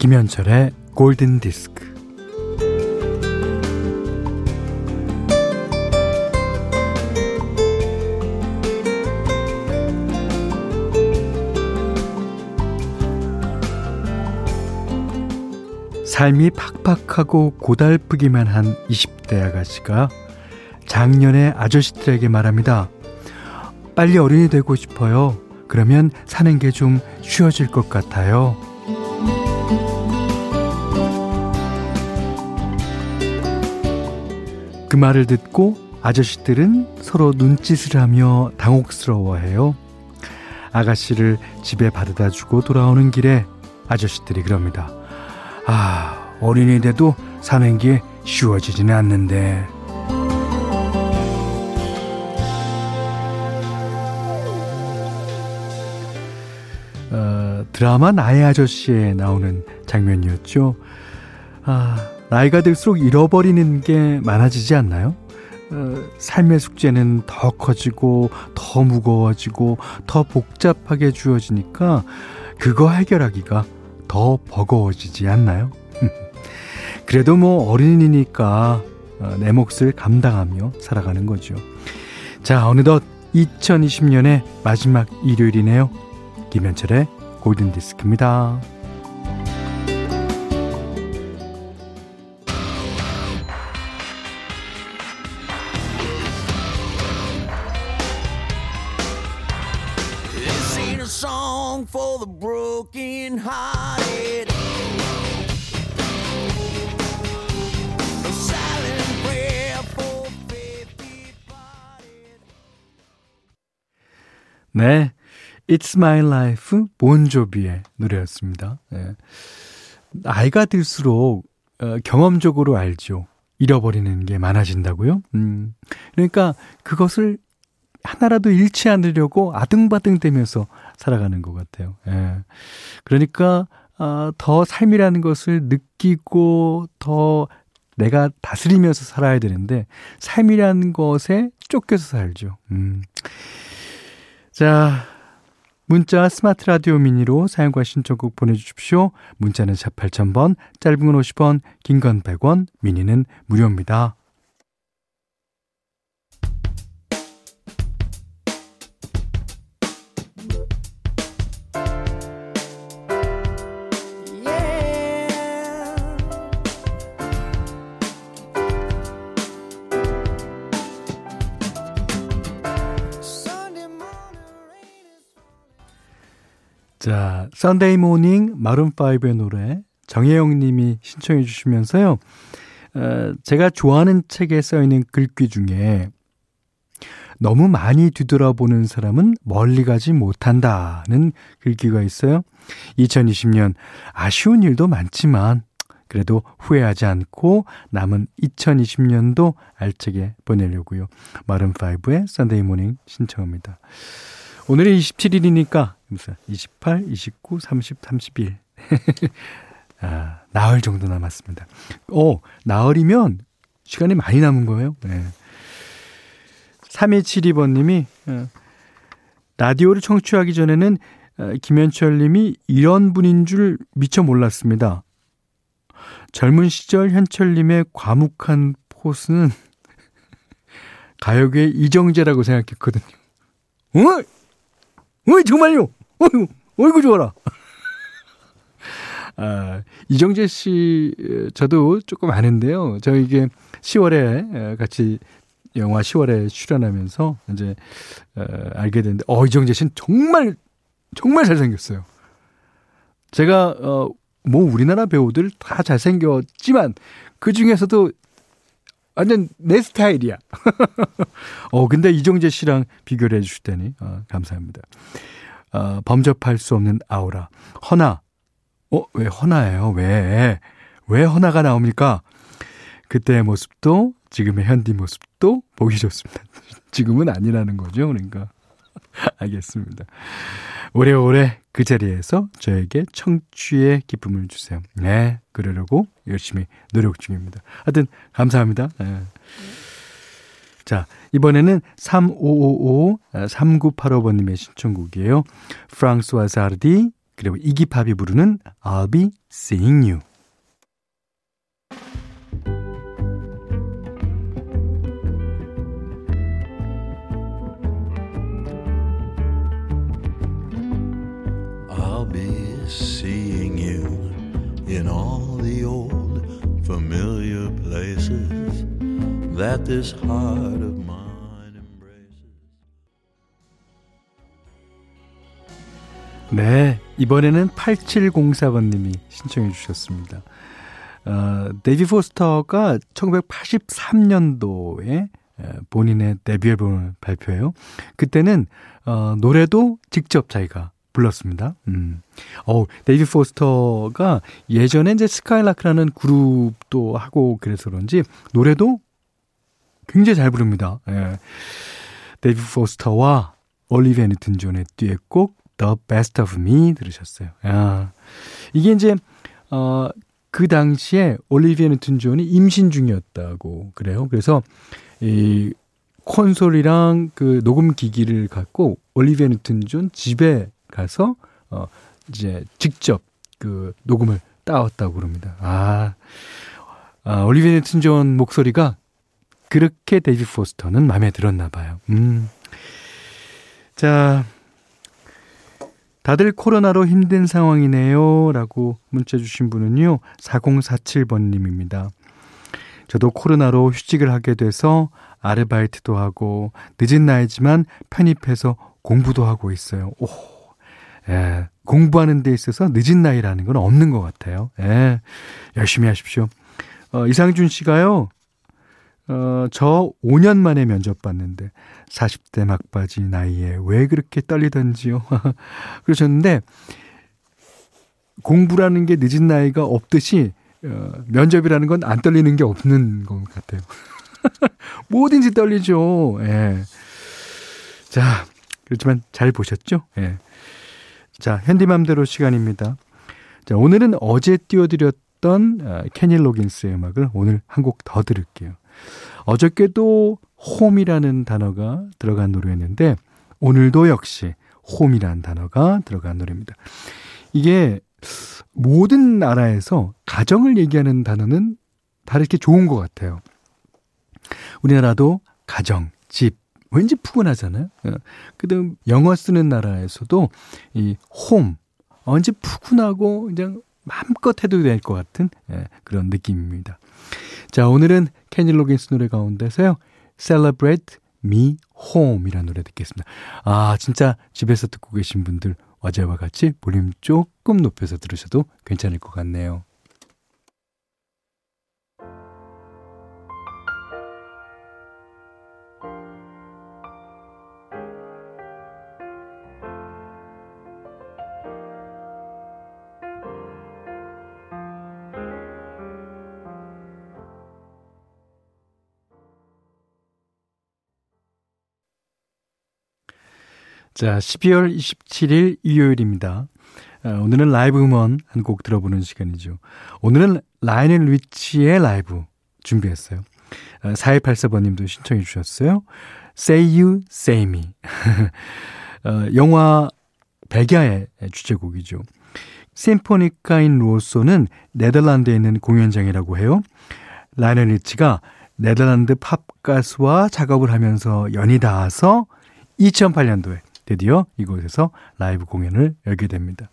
김현철의 골든 디스크. 삶이 팍팍하고 고달프기만 한 20대 아가씨가 작년에 아저씨들에게 말합니다. 빨리 어른이 되고 싶어요. 그러면 사는 게 좀 쉬워질 것 같아요. 그 말을 듣고 아저씨들은 서로 눈짓을 하며 당혹스러워해요. 아가씨를 집에 바르다 주고 돌아오는 길에 아저씨들이 그럽니다. 아, 어린이 돼도 사는 게 쉬워지지는 않는데. 어, 드라마 나의 아저씨에 나오는 장면이었죠. 아, 나이가 들수록 잃어버리는 게 많아지지 않나요? 어, 삶의 숙제는 더 커지고 더 무거워지고 더 복잡하게 주어지니까 그거 해결하기가 더 버거워지지 않나요? 그래도 뭐 어린이니까 어, 내 몫을 감당하며 살아가는 거죠. 자, 어느덧 2020년의 마지막 일요일이네요. 김현철의 골든디스크입니다. 네. It's My Life 본조비의 노래였습니다. 네. 나이가 들수록 어, 경험적으로 알죠. 잃어버리는 게 많아진다고요? 음. 그러니까 그것을 하나라도 잃지 않으려고 아등바등대면서 살아가는 것 같아요. 예. 그러니까 어, 더 삶이라는 것을 느끼고 더 내가 다스리면서 살아야 되는데 삶이라는 것에 쫓겨서 살죠. 음. 자, 문자 스마트 라디오 미니로 사용과 신청곡 보내주십시오. 문자는 샵 8000번, 짧은 건 50원, 긴 건 100원, 미니는 무료입니다. 자, Sunday Morning 마룬5의 노래 정혜영 님이 신청해 주시면서요. 어, 제가 좋아하는 책에 써 있는 글귀 중에 너무 많이 뒤돌아보는 사람은 멀리 가지 못한다는 글귀가 있어요. 2020년 아쉬운 일도 많지만 그래도 후회하지 않고 남은 2020년도 알차게 보내려고요. 마룬5의 Sunday Morning 신청합니다. 오늘이 27일이니까 28, 29, 30, 31. 아, 나흘 정도 남았습니다. 어, 나흘이면 시간이 많이 남은 거예요. 네. 3272번님이 어, 라디오를 청취하기 전에는 어, 김현철 님이 이런 분인 줄 미처 몰랐습니다. 젊은 시절 현철 님의 과묵한 포스는 가요계 이정재라고 생각했거든요. 어? 어, 정말요? 어이구, 어이구, 좋아라. 아, 이정재 씨, 저도 조금 아는데요. 저 이게 10월에 같이 영화 10월에 출연하면서 이제, 어, 알게 됐는데, 어, 이정재 씨는 정말, 정말 잘생겼어요. 제가, 어, 뭐 우리나라 배우들 다 잘생겼지만, 그 중에서도 완전 내 스타일이야. 어, 근데 이정재 씨랑 비교를 해주실 때니, 어, 감사합니다. 어, 범접할 수 없는 아우라. 허나. 어, 왜 허나예요? 왜? 왜 허나가 나옵니까? 그때의 모습도 지금의 현디 모습도 보기 좋습니다. 지금은 아니라는 거죠. 그러니까. 알겠습니다. 오래오래 그 자리에서 저에게 청취의 기쁨을 주세요. 네, 그러려고 열심히 노력 중입니다. 하여튼, 감사합니다. 네. 자, 이번에는 3555, 3985번님의 신청곡이에요. 프랑스와 사르디, 그리고 이기팝이 부르는 I'll be seeing you. seeing you in all the old familiar places that this heart of mine embraces. 네, 이번에는 8704번님이 신청해 주셨습니다. 어, 데이비 포스터가 1983년도에 본인의 데뷔 앨범을 발표해요. 그때는 어, 노래도 직접 자기가 불렀습니다. 음. 어 데이비 포스터가 예전에 이제 Skylark라는 그룹도 하고 그래서 그런지 노래도 굉장히 잘 부릅니다. 예. 데이비 포스터와 올리비아 뉴튼 존의 듀엣곡 The Best of Me 들으셨어요. 야. 이게 이제 어, 그 당시에 올리비아 뉴튼 존이 임신 중이었다고 그래요. 그래서 이 콘솔이랑 그 녹음 기기를 갖고 올리비아 뉴튼 존 집에 가서 어 이제 직접 그 녹음을 따왔다고 그럽니다. 아, 아 올리비아 뉴튼 존 목소리가 그렇게 데이비드 포스터는 마음에 들었나 봐요. 음. 자, 다들 코로나로 힘든 상황이네요. 라고 문자 주신 분은요, 4047번님입니다. 저도 코로나로 휴직을 하게 돼서 아르바이트도 하고, 늦은 나이지만 편입해서 공부도 하고 있어요. 오, 예, 공부하는 데 있어서 늦은 나이라는 건 없는 것 같아요. 예, 열심히 하십시오. 어, 이상준 씨가요, 어, 저 5년 만에 면접 봤는데 40대 막바지 나이에 왜 그렇게 떨리던지요. 그러셨는데 공부라는 게 늦은 나이가 없듯이 어, 면접이라는 건 안 떨리는 게 없는 것 같아요. 뭐든지 떨리죠. 예. 자, 그렇지만 잘 보셨죠? 예. 자, 현디맘대로 시간입니다. 자, 오늘은 어제 띄워드렸던 어, 케니 로긴스의 음악을 오늘 한 곡 더 들을게요. 어저께도 홈이라는 단어가 들어간 노래였는데 오늘도 역시 홈이라는 단어가 들어간 노래입니다. 이게 모든 나라에서 가정을 얘기하는 단어는 다 이렇게 좋은 것 같아요. 우리나라도 가정, 집, 왠지 푸근하잖아요. 어, 그다음 영어 쓰는 나라에서도 이 홈, 왠지 푸근하고 그냥 마음껏 해도 될 것 같은 예, 그런 느낌입니다. 자, 오늘은 케니 로긴스 노래 가운데서요. Celebrate Me Home 이라는 노래 듣겠습니다. 아, 진짜 집에서 듣고 계신 분들 어제와 같이 볼륨 조금 높여서 들으셔도 괜찮을 것 같네요. 자, 12월 27일 일요일입니다. 어, 오늘은 라이브 음원 한 곡 들어보는 시간이죠. 오늘은 라이오넬 리치의 라이브 준비했어요. 4184번님도 어, 신청해 주셨어요. Say You, Say Me. 어, 영화 백야의 주제곡이죠. 심포니카 인 로소는 네덜란드에 있는 공연장이라고 해요. 라이오넬 리치가 네덜란드 팝 가수와 작업을 하면서 연이 닿아서 2008년도에 드디어 이곳에서 라이브 공연을 열게 됩니다.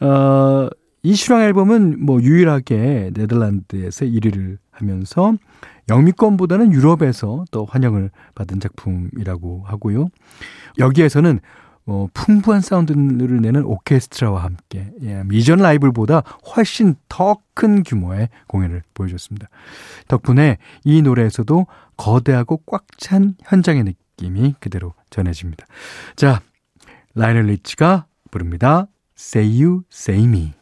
어, 이 실황 앨범은 뭐 유일하게 네덜란드에서 1위를 하면서 영미권보다는 유럽에서 또 환영을 받은 작품이라고 하고요. 여기에서는 뭐 풍부한 사운드를 내는 오케스트라와 함께 예, 이전 라이브보다 훨씬 더 큰 규모의 공연을 보여줬습니다. 덕분에 이 노래에서도 거대하고 꽉 찬 현장의 느낌 느낌이 그대로 전해집니다. 자, 라이널 리치가 부릅니다. Say You, Say Me.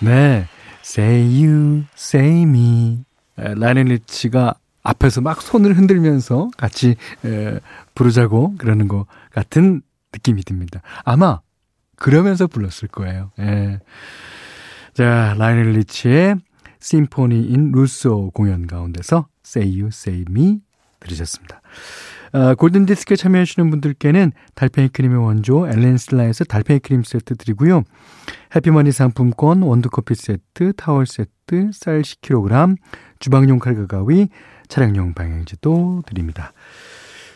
네. Say you, say me. 라이오넬 리치가 앞에서 막 손을 흔들면서 같이 에, 부르자고 그러는 것 같은 느낌이 듭니다. 아마 그러면서 불렀을 거예요. 예. 자, 라이오넬 리치의 심포니카 인 로소 공연 가운데서 Say You, Say Me 들으셨습니다. 어, 골든디스크에 참여하시는 분들께는 달팽이 크림의 원조 엘렌실라에서 달팽이 크림 세트 드리고요. 해피머니 상품권, 원두커피 세트, 타월 세트, 쌀 10kg, 주방용 칼과 가위, 차량용 방향지도 드립니다.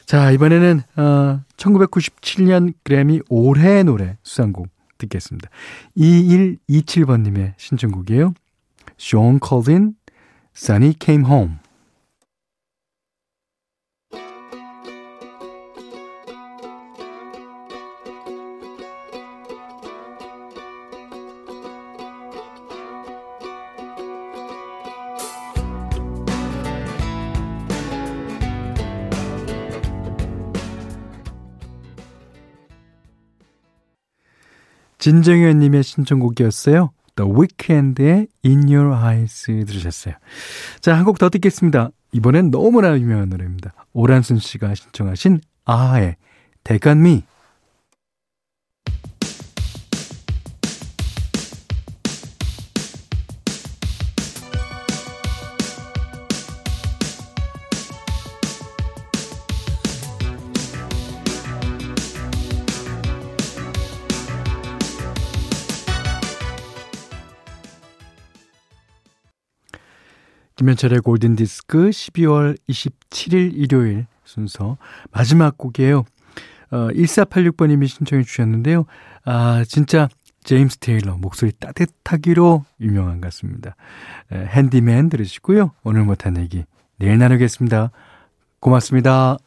자, 이번에는 어, 1997년 그래미 올해 노래 수상곡 듣겠습니다. 2127번님의 신청곡이에요. Sean Colvin, Sunny Came Home. 진정현님의 신청곡이었어요. The Weeknd의 In Your Eyes 들으셨어요. 자, 한 곡 더 듣겠습니다. 이번엔 너무나 유명한 노래입니다. 오란순 씨가 신청하신 아하의 Take On Me. 김현철의 골든디스크 12월 27일 일요일 순서 마지막 곡이에요. 어, 1486번님이 신청해 주셨는데요. 아, 진짜 제임스 테일러 목소리 따뜻하기로 유명한 것 같습니다. 에, 핸디맨 들으시고요. 오늘 못한 얘기 내일 나누겠습니다. 고맙습니다.